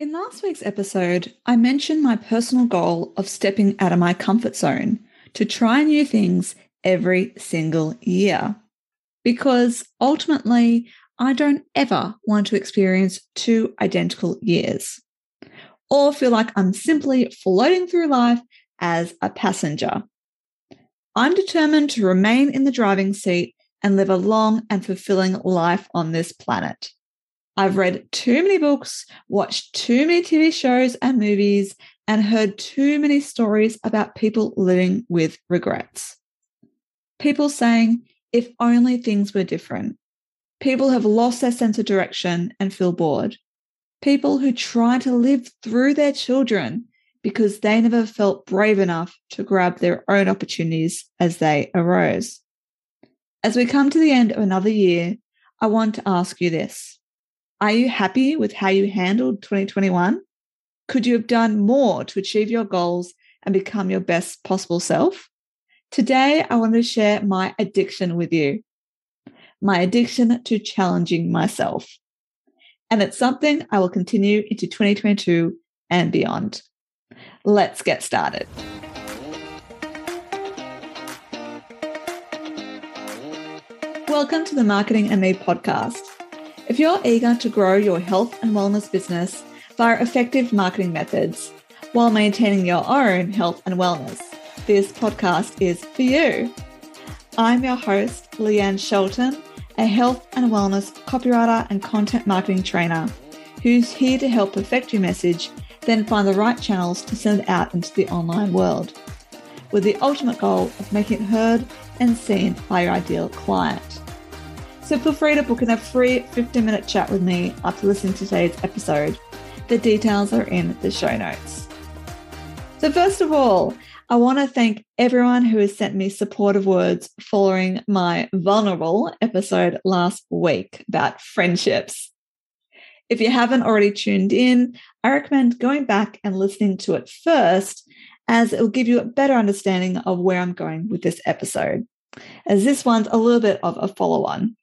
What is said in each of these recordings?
In last week's episode, I mentioned my personal goal of stepping out of my comfort zone to try new things every single year. Because ultimately, I don't ever want to experience two identical years or feel like I'm simply floating through life as a passenger. I'm determined to remain in the driving seat and live a long and fulfilling life on this planet. I've read too many books, watched too many TV shows and movies, and heard too many stories about people living with regrets. People saying, if only things were different. People have lost their sense of direction and feel bored. People who try to live through their children because they never felt brave enough to grab their own opportunities as they arose. As we come to the end of another year, I want to ask you this Are you happy with how you handled 2021? Could you have done more to achieve your goals and become your best possible self? Today, I want to share my addiction with you my addiction to challenging myself. And it's something I will continue into 2022 and beyond. Let's get started. Welcome to the Marketing and Me podcast. If you're eager to grow your health and wellness business via effective marketing methods while maintaining your own health and wellness, this podcast is for you. I'm your host, Leanne Shelton, a health and wellness copywriter and content marketing trainer who's here to help perfect your message, then find the right channels to send it out into the online world, with the ultimate goal of making it heard and seen by your ideal client. So feel free to book in a free 15 minute chat with me after listening to today's episode. The details are in the show notes. So, first of all, I want to thank everyone who has sent me supportive words following my vulnerable episode last week about friendships. If you haven't already tuned in, I recommend going back and listening to it first, as it will give you a better understanding of where I'm going with this episode, as this one's a little bit of a follow on.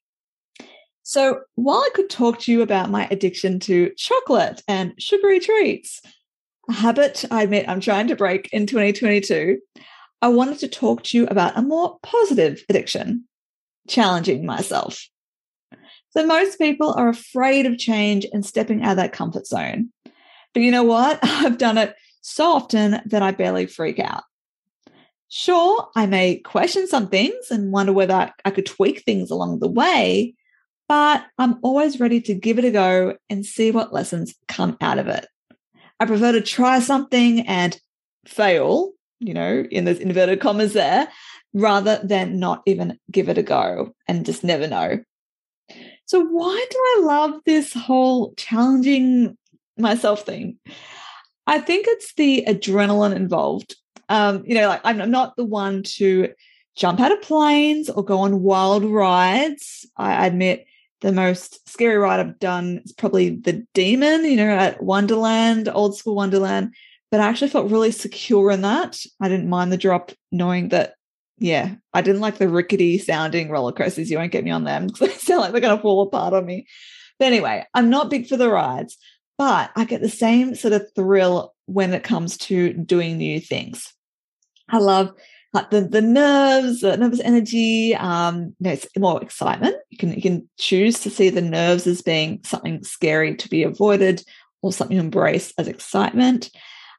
So, while I could talk to you about my addiction to chocolate and sugary treats, a habit I admit I'm trying to break in 2022, I wanted to talk to you about a more positive addiction, challenging myself. So, most people are afraid of change and stepping out of that comfort zone. But you know what? I've done it so often that I barely freak out. Sure, I may question some things and wonder whether I could tweak things along the way, but I'm always ready to give it a go and see what lessons come out of it. I prefer to try something and fail, you know, in those inverted commas there, rather than not even give it a go and just never know. So, why do I love this whole challenging myself thing? I think it's the adrenaline involved. Um, you know, like I'm not the one to jump out of planes or go on wild rides. I admit the most scary ride I've done is probably the demon, you know, at Wonderland, old school Wonderland. But I actually felt really secure in that. I didn't mind the drop, knowing that, yeah, I didn't like the rickety sounding roller coasters. You won't get me on them because they sound like they're going to fall apart on me. But anyway, I'm not big for the rides, but I get the same sort of thrill when it comes to doing new things. I love like the the nerves, the nervous energy. Um, you know, it's more excitement. You can you can choose to see the nerves as being something scary to be avoided or something to embrace as excitement.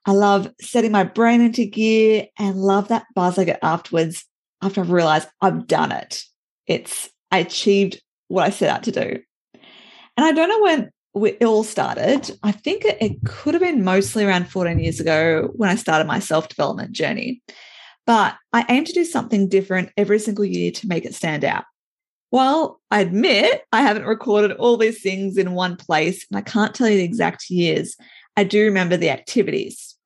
I love setting my brain into gear and love that buzz I get afterwards after I've realized I've done it. It's I achieved what I set out to do. And I don't know when it all started. I think it could have been mostly around 14 years ago when I started my self development journey. But I aim to do something different every single year to make it stand out. While I admit I haven't recorded all these things in one place and I can't tell you the exact years, I do remember the activities.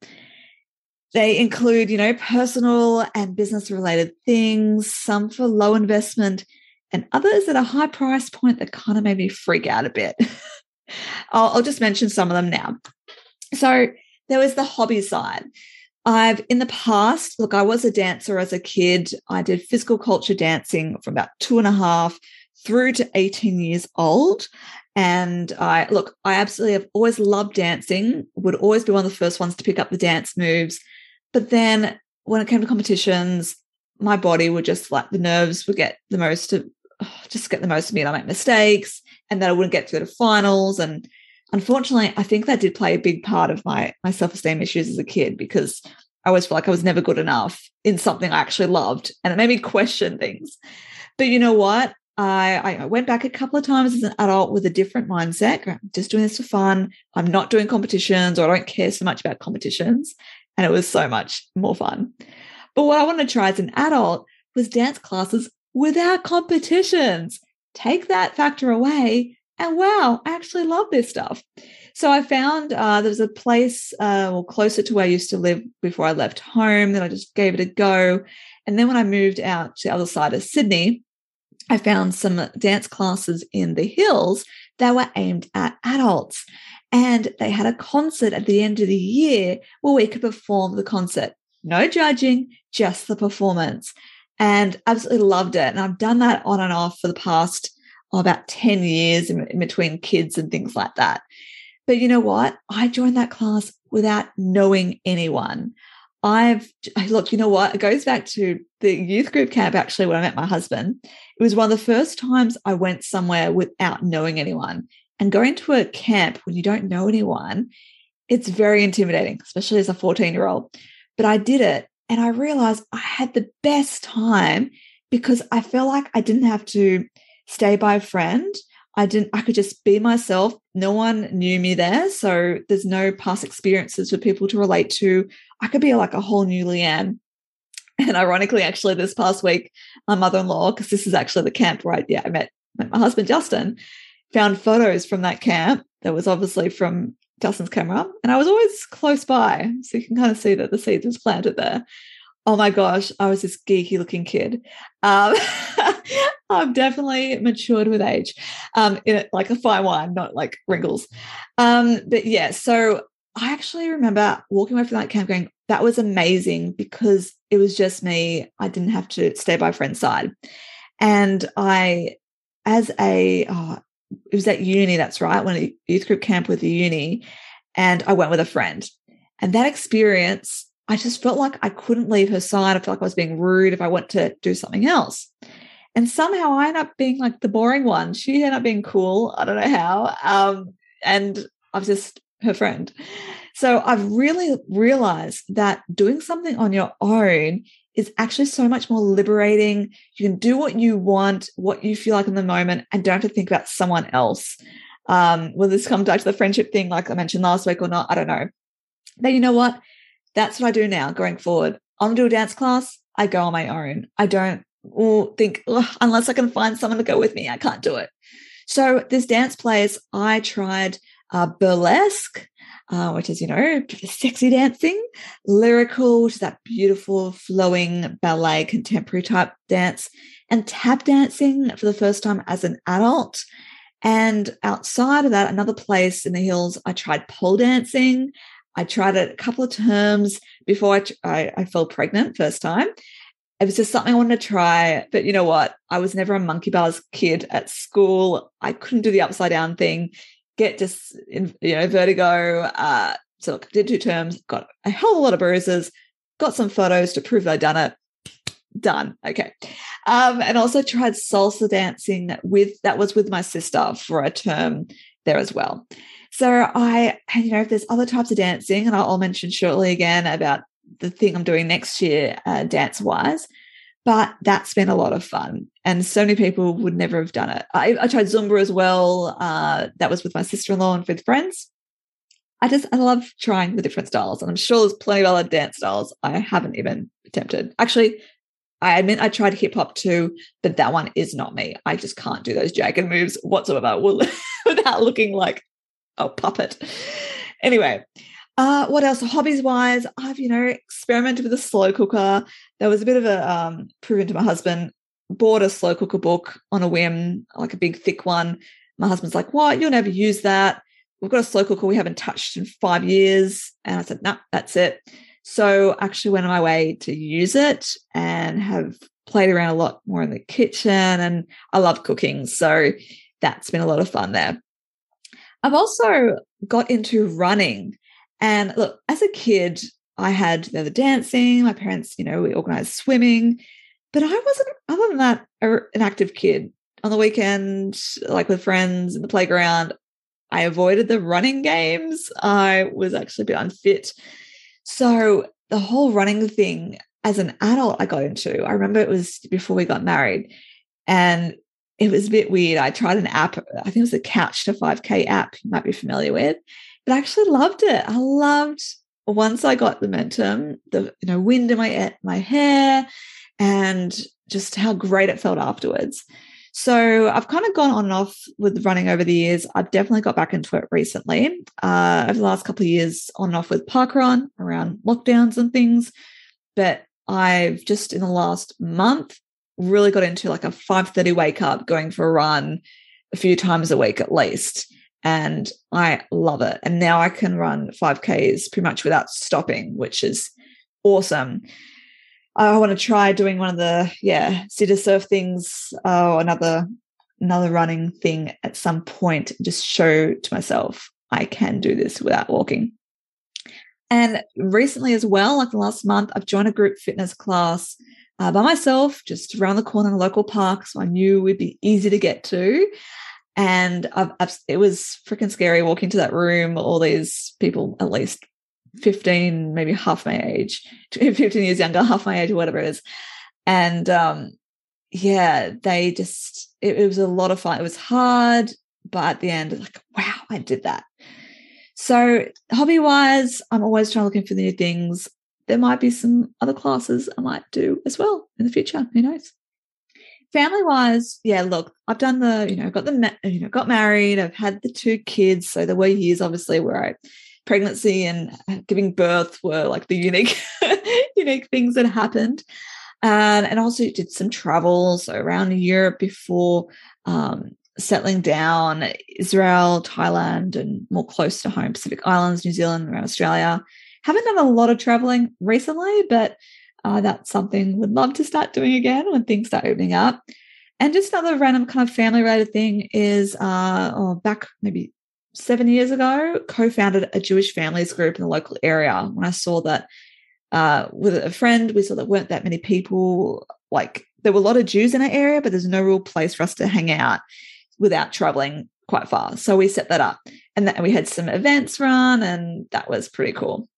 They include, you know, personal and business related things, some for low investment, and others at a high price point that kind of made me freak out a bit. I'll, I'll just mention some of them now. So there was the hobby side. I've in the past, look, I was a dancer as a kid. I did physical culture dancing from about two and a half through to 18 years old. And I look, I absolutely have always loved dancing, would always be one of the first ones to pick up the dance moves. But then when it came to competitions, my body would just like the nerves would get the most of just get the most of me and I make mistakes and then I wouldn't get through the finals. And unfortunately, I think that did play a big part of my my self-esteem issues as a kid because I always felt like I was never good enough in something I actually loved. And it made me question things. But you know what? I, I went back a couple of times as an adult with a different mindset. I'm just doing this for fun. I'm not doing competitions or I don't care so much about competitions. And it was so much more fun. But what I wanted to try as an adult was dance classes without competitions. Take that factor away. And wow, I actually love this stuff. So I found uh, there was a place uh, well, closer to where I used to live before I left home that I just gave it a go. And then when I moved out to the other side of Sydney, I found some dance classes in the hills that were aimed at adults. And they had a concert at the end of the year where we could perform the concert. No judging, just the performance. And absolutely loved it. And I've done that on and off for the past oh, about 10 years in, in between kids and things like that. But you know what? I joined that class without knowing anyone. I've look, you know what? It goes back to the youth group camp actually when I met my husband. It was one of the first times I went somewhere without knowing anyone. And going to a camp when you don't know anyone, it's very intimidating, especially as a 14 year old. But I did it and I realized I had the best time because I felt like I didn't have to stay by a friend. I didn't, I could just be myself. No one knew me there. So there's no past experiences for people to relate to. I could be like a whole new Leanne. And ironically, actually, this past week, my mother-in-law, because this is actually the camp I, yeah, I met, met my husband Justin, found photos from that camp that was obviously from Justin's camera. And I was always close by. So you can kind of see that the seeds was planted there. Oh my gosh, I was this geeky looking kid. Um, I've definitely matured with age, um, in it, like a fine wine, not like wrinkles. Um, but yeah, so I actually remember walking away from that camp going, that was amazing because it was just me. I didn't have to stay by a friend's side. And I, as a, oh, it was at uni, that's right, when a youth group camp with the uni, and I went with a friend. And that experience, I just felt like I couldn't leave her side. I felt like I was being rude if I went to do something else. And somehow I end up being like the boring one. She ended up being cool. I don't know how. Um, and I'm just her friend. So I've really realized that doing something on your own is actually so much more liberating. You can do what you want, what you feel like in the moment, and don't have to think about someone else. Um, will this come back to the friendship thing, like I mentioned last week, or not? I don't know. But you know what? That's what I do now going forward. I'm do a dance class. I go on my own. I don't think unless I can find someone to go with me, I can't do it. So this dance place, I tried uh, burlesque uh, which is, you know, sexy dancing, lyrical, which is that beautiful flowing ballet contemporary type dance, and tap dancing for the first time as an adult. And outside of that, another place in the hills, I tried pole dancing. I tried it a couple of terms before I, I, I fell pregnant first time. It was just something I wanted to try. But you know what? I was never a monkey bars kid at school. I couldn't do the upside down thing get just you know vertigo. Uh, so look, did two terms, got a hell of a lot of bruises, got some photos to prove I'd done it. Done. Okay. Um, and also tried salsa dancing with that was with my sister for a term there as well. So I, you know, if there's other types of dancing, and I'll, I'll mention shortly again about the thing I'm doing next year, uh, dance wise. But that's been a lot of fun. And so many people would never have done it. I, I tried Zumba as well. Uh, that was with my sister in law and with friends. I just, I love trying the different styles. And I'm sure there's plenty of other dance styles I haven't even attempted. Actually, I admit I tried hip hop too, but that one is not me. I just can't do those jagged moves whatsoever without looking like a puppet. Anyway, uh, what else? Hobbies wise, I've, you know, experimented with a slow cooker. There was a bit of a um, proven to my husband, bought a slow cooker book on a whim, like a big thick one. My husband's like, what? You'll never use that. We've got a slow cooker we haven't touched in five years. And I said, no, nah, that's it. So actually went on my way to use it and have played around a lot more in the kitchen. And I love cooking. So that's been a lot of fun there. I've also got into running. And look, as a kid, I had you know, the dancing, my parents, you know, we organized swimming, but I wasn't, other than that, an active kid. On the weekend, like with friends in the playground, I avoided the running games. I was actually a bit unfit. So the whole running thing as an adult, I got into, I remember it was before we got married. And it was a bit weird. I tried an app, I think it was the Couch to 5K app you might be familiar with, but I actually loved it. I loved once I got the momentum, the you know wind in my my hair, and just how great it felt afterwards. So I've kind of gone on and off with running over the years. I've definitely got back into it recently. Uh, over the last couple of years, on and off with parkrun around lockdowns and things. But I've just in the last month really got into like a 5:30 wake up, going for a run a few times a week at least. And I love it. And now I can run 5Ks pretty much without stopping, which is awesome. I want to try doing one of the yeah city surf things or another another running thing at some point. Just show to myself I can do this without walking. And recently as well, like the last month, I've joined a group fitness class uh, by myself, just around the corner in a local park. So I knew it would be easy to get to. And I've, I've, it was freaking scary walking to that room, all these people, at least 15, maybe half my age, 15 years younger, half my age, or whatever it is. And um, yeah, they just, it, it was a lot of fun. It was hard, but at the end, like, wow, I did that. So, hobby wise, I'm always trying looking for the new things. There might be some other classes I might do as well in the future. Who knows? Family wise, yeah, look, I've done the, you know, got the, you know, got married. I've had the two kids. So there were years, obviously, where I pregnancy and giving birth were like the unique unique things that happened and and also did some travels around Europe before um, settling down Israel Thailand and more close to home Pacific Islands New Zealand around Australia haven't done a lot of traveling recently but uh, that's something would love to start doing again when things start opening up and just another random kind of family related thing is uh, oh, back maybe seven years ago, co founded a Jewish families group in the local area. When I saw that uh, with a friend, we saw that weren't that many people. Like there were a lot of Jews in our area, but there's no real place for us to hang out without traveling quite far. So we set that up, and, that, and we had some events run, and that was pretty cool.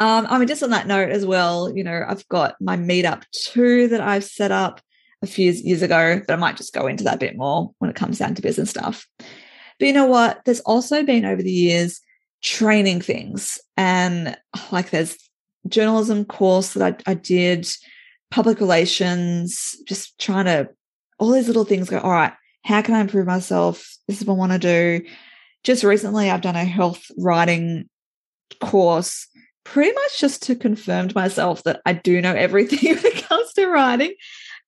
Um, I mean, just on that note as well, you know, I've got my meetup too that I've set up a few years ago, but I might just go into that a bit more when it comes down to business stuff. But you know what? There's also been over the years training things, and like there's journalism course that I, I did, public relations, just trying to all these little things go, all right, how can I improve myself? This is what I want to do. Just recently, I've done a health writing course, pretty much just to confirm to myself that I do know everything when it comes to writing.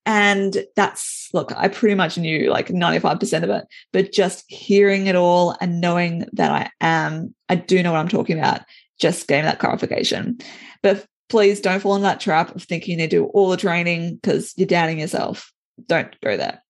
And that's, look, I pretty much knew like 95% of it, but just hearing it all and knowing that I am, I do know what I'm talking about, just gave that clarification. But please don't fall in that trap of thinking you need to do all the training because you're doubting yourself. Don't go there.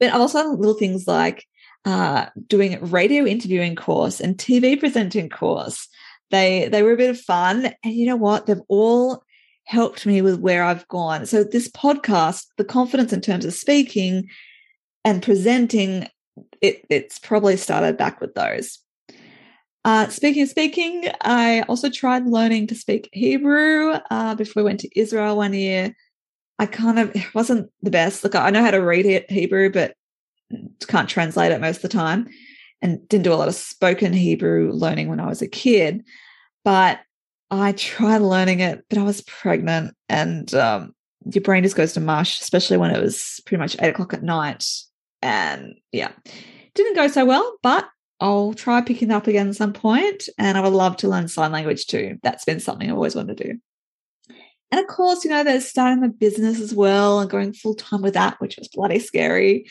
But I've also done little things like uh, doing radio interviewing course and TV presenting course. They they were a bit of fun, and you know what? They've all helped me with where I've gone. So, this podcast, the confidence in terms of speaking and presenting, it, it's probably started back with those. Uh, speaking of speaking, I also tried learning to speak Hebrew uh, before we went to Israel one year. I kind of it wasn't the best. Look, I know how to read it, Hebrew, but can't translate it most of the time, and didn't do a lot of spoken Hebrew learning when I was a kid. But I tried learning it, but I was pregnant and um, your brain just goes to mush, especially when it was pretty much eight o'clock at night. And yeah, didn't go so well, but I'll try picking it up again at some point, And I would love to learn sign language too. That's been something I've always wanted to do. And of course, you know, there's starting a business as well and going full time with that, which was bloody scary.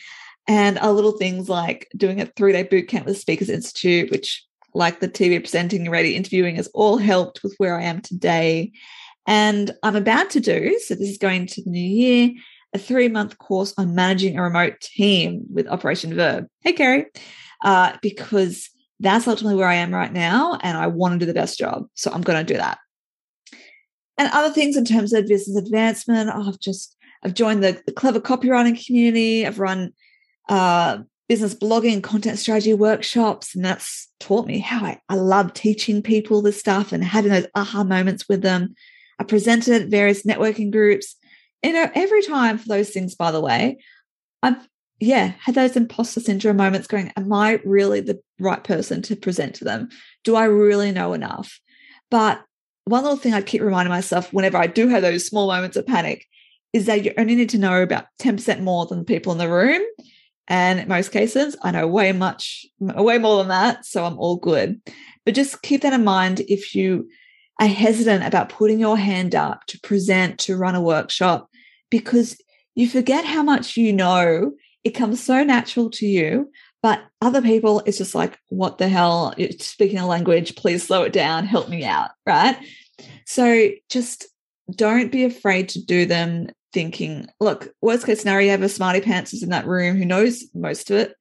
And other little things like doing a three day boot camp with Speakers Institute, which like the TV presenting, radio interviewing has all helped with where I am today. And I'm about to do, so this is going to the new year, a three month course on managing a remote team with Operation Verb. Hey, Carrie. uh, because that's ultimately where I am right now. And I want to do the best job. So I'm going to do that. And other things in terms of business advancement, I've just, I've joined the, the clever copywriting community. I've run uh, business blogging, content strategy workshops, and that's taught me how I, I love teaching people this stuff and having those aha moments with them. I presented at various networking groups. You know, every time for those things, by the way, I've yeah, had those imposter syndrome moments going, am I really the right person to present to them? Do I really know enough? But one little thing I keep reminding myself whenever I do have those small moments of panic is that you only need to know about 10% more than the people in the room. And in most cases, I know way much, way more than that. So I'm all good. But just keep that in mind if you are hesitant about putting your hand up to present, to run a workshop, because you forget how much you know. It comes so natural to you. But other people, it's just like, what the hell? You're speaking a language, please slow it down, help me out. Right. So just don't be afraid to do them thinking, look, worst case scenario, you have a smarty pants who's in that room who knows most of it.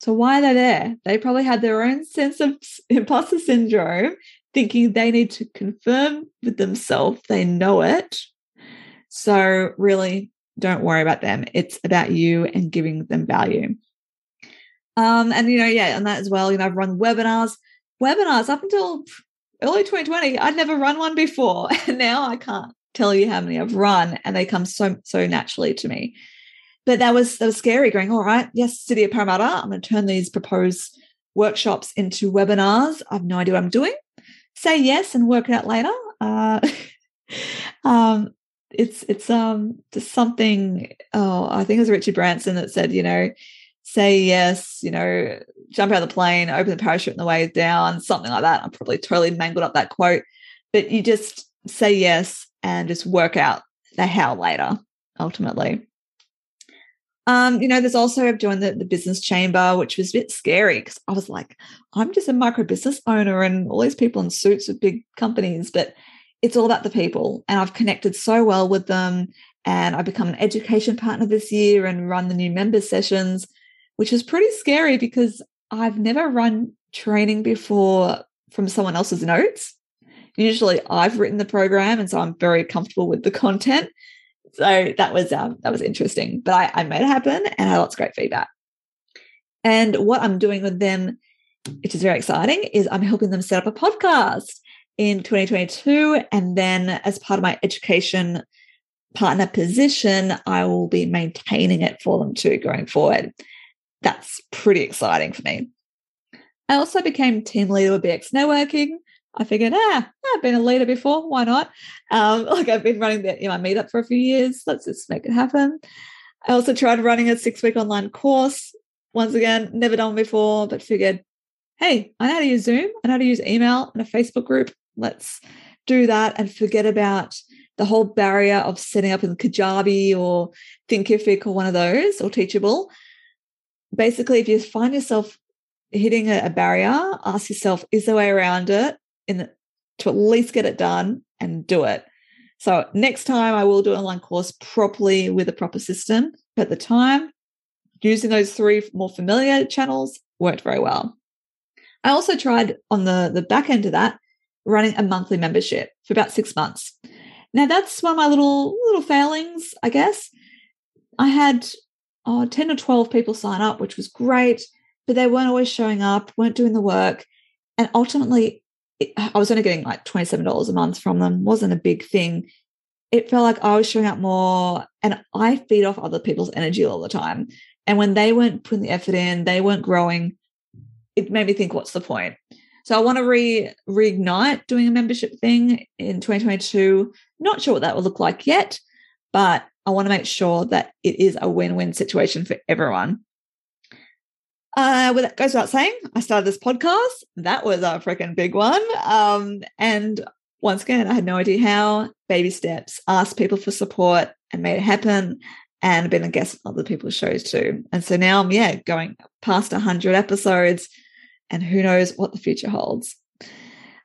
So why are they there? They probably had their own sense of imposter syndrome, thinking they need to confirm with themselves they know it. So really don't worry about them. It's about you and giving them value. Um, and you know, yeah, and that as well, you know, I've run webinars. Webinars up until early 2020, I'd never run one before. And now I can't tell you how many I've run, and they come so so naturally to me. But that was that was scary. Going, all right, yes, City of Parramatta, I'm going to turn these proposed workshops into webinars. I've no idea what I'm doing. Say yes and work it out later. Uh, um, it's it's um just something. Oh, I think it was Richard Branson that said, you know, say yes, you know, jump out of the plane, open the parachute on the way down, something like that. I'm probably totally mangled up that quote, but you just say yes and just work out the how later, ultimately. Um, you know, there's also I've joined the, the business chamber, which was a bit scary because I was like, I'm just a micro business owner and all these people in suits with big companies, but it's all about the people. And I've connected so well with them. And I've become an education partner this year and run the new member sessions, which is pretty scary because I've never run training before from someone else's notes usually I've written the program, and so I'm very comfortable with the content. So that was um, that was interesting, but I, I made it happen and I had lots of great feedback. And what I'm doing with them, which is very exciting, is I'm helping them set up a podcast in 2022, and then as part of my education partner position, I will be maintaining it for them too going forward. That's pretty exciting for me. I also became team leader with BX Networking. I figured, ah, I've been a leader before. Why not? Um, like I've been running the you know, meetup for a few years. Let's just make it happen. I also tried running a six week online course. Once again, never done before, but figured, hey, I know how to use Zoom. I know how to use email and a Facebook group. Let's do that and forget about the whole barrier of setting up in Kajabi or Thinkific or one of those or Teachable. Basically, if you find yourself hitting a, barrier, ask yourself, is there a way around it? In the, to at least get it done and do it. So next time I will do an online course properly with a proper system. But at the time, using those three more familiar channels worked very well. I also tried on the, the back end of that, running a monthly membership for about six months. Now that's one of my little little failings, I guess. I had oh, 10 or 12 people sign up, which was great, but they weren't always showing up, weren't doing the work. And ultimately, I was only getting like $27 a month from them, wasn't a big thing. It felt like I was showing up more and I feed off other people's energy all the time. And when they weren't putting the effort in, they weren't growing, it made me think, what's the point? So I want to re reignite doing a membership thing in 2022. Not sure what that will look like yet, but I want to make sure that it is a win-win situation for everyone. Uh, well, that goes without saying, I started this podcast. That was a freaking big one. Um, and once again, I had no idea how. Baby steps, asked people for support and made it happen, and been a guest on other people's shows too. And so now I'm, yeah, going past 100 episodes, and who knows what the future holds.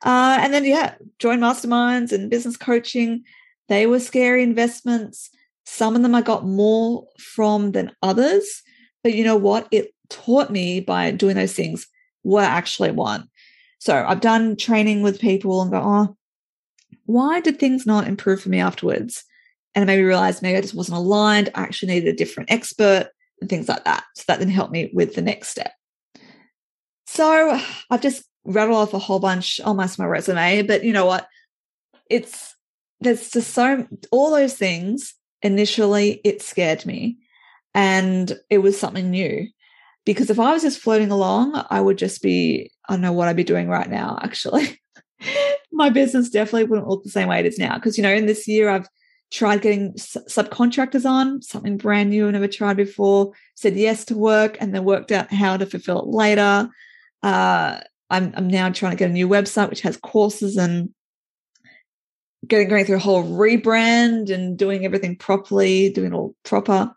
Uh, and then, yeah, join masterminds and business coaching. They were scary investments. Some of them I got more from than others But you know what? It taught me by doing those things what I actually want. So I've done training with people and go, oh, why did things not improve for me afterwards? And I maybe realized maybe I just wasn't aligned. I actually needed a different expert and things like that. So that then helped me with the next step. So I've just rattled off a whole bunch almost my resume, but you know what? It's there's just so all those things initially it scared me and it was something new because if I was just floating along, I would just be, I don't know what I'd be doing right now, actually. My business definitely wouldn't look the same way it is now. Because, you know, in this year, I've tried getting subcontractors on, something brand new I never tried before, said yes to work, and then worked out how to fulfill it later. Uh, I'm, I'm now trying to get a new website which has courses and getting going through a whole rebrand and doing everything properly, doing all proper.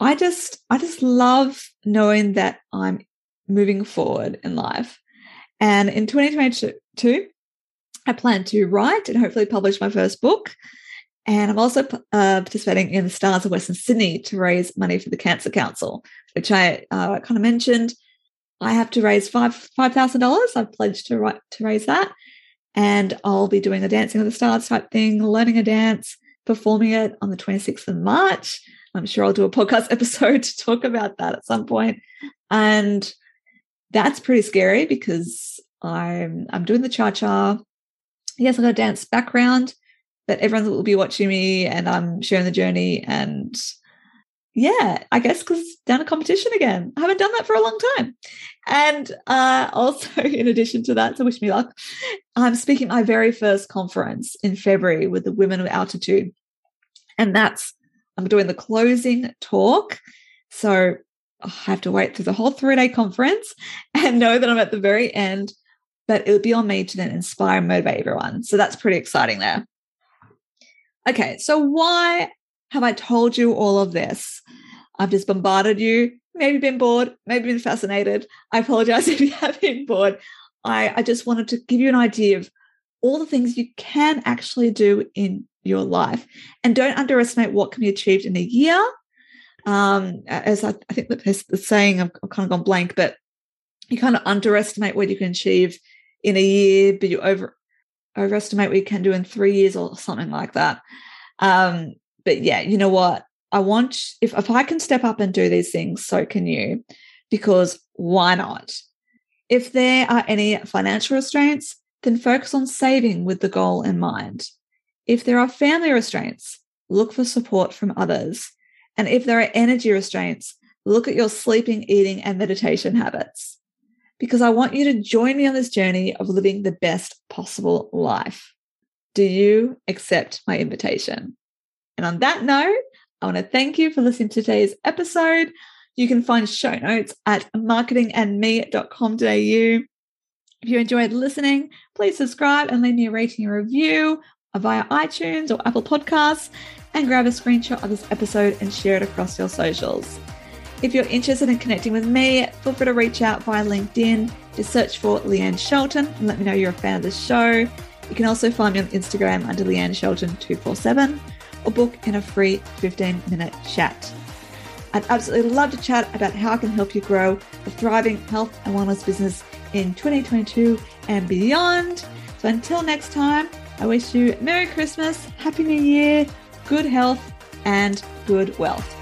I just I just love knowing that I'm moving forward in life. And in 2022, I plan to write and hopefully publish my first book. And I'm also uh, participating in the Stars of Western Sydney to raise money for the Cancer Council, which I uh, kind of mentioned. I have to raise five five thousand dollars. I've pledged to write to raise that, and I'll be doing a Dancing with the Stars type thing, learning a dance, performing it on the 26th of March. I'm sure I'll do a podcast episode to talk about that at some point. And that's pretty scary because I'm I'm doing the cha-cha. Yes, I've got a dance background, but everyone will be watching me and I'm sharing the journey. And yeah, I guess because down a competition again. I haven't done that for a long time. And uh, also, in addition to that, so wish me luck. I'm speaking my very first conference in February with the Women of Altitude. And that's I'm doing the closing talk. So I have to wait through the whole three day conference and know that I'm at the very end, but it'll be on me to then inspire and motivate everyone. So that's pretty exciting there. Okay, so why have I told you all of this? I've just bombarded you, maybe been bored, maybe been fascinated. I apologize if you have been bored. I, I just wanted to give you an idea of all the things you can actually do in your life. And don't underestimate what can be achieved in a year. Um, as I, I think the, the saying, I've, I've kind of gone blank, but you kind of underestimate what you can achieve in a year, but you over overestimate what you can do in three years or something like that. Um, but yeah, you know what? I want if if I can step up and do these things, so can you. Because why not? If there are any financial restraints, then focus on saving with the goal in mind. If there are family restraints, look for support from others. And if there are energy restraints, look at your sleeping, eating, and meditation habits. Because I want you to join me on this journey of living the best possible life. Do you accept my invitation? And on that note, I want to thank you for listening to today's episode. You can find show notes at marketingandme.com.au. If you enjoyed listening, please subscribe and leave me a rating and review via iTunes or Apple Podcasts and grab a screenshot of this episode and share it across your socials. If you're interested in connecting with me, feel free to reach out via LinkedIn. Just search for Leanne Shelton and let me know you're a fan of the show. You can also find me on Instagram under Leanne Shelton247 or book in a free 15 minute chat. I'd absolutely love to chat about how I can help you grow a thriving health and wellness business in 2022 and beyond. So until next time, I wish you Merry Christmas, Happy New Year, good health, and good wealth.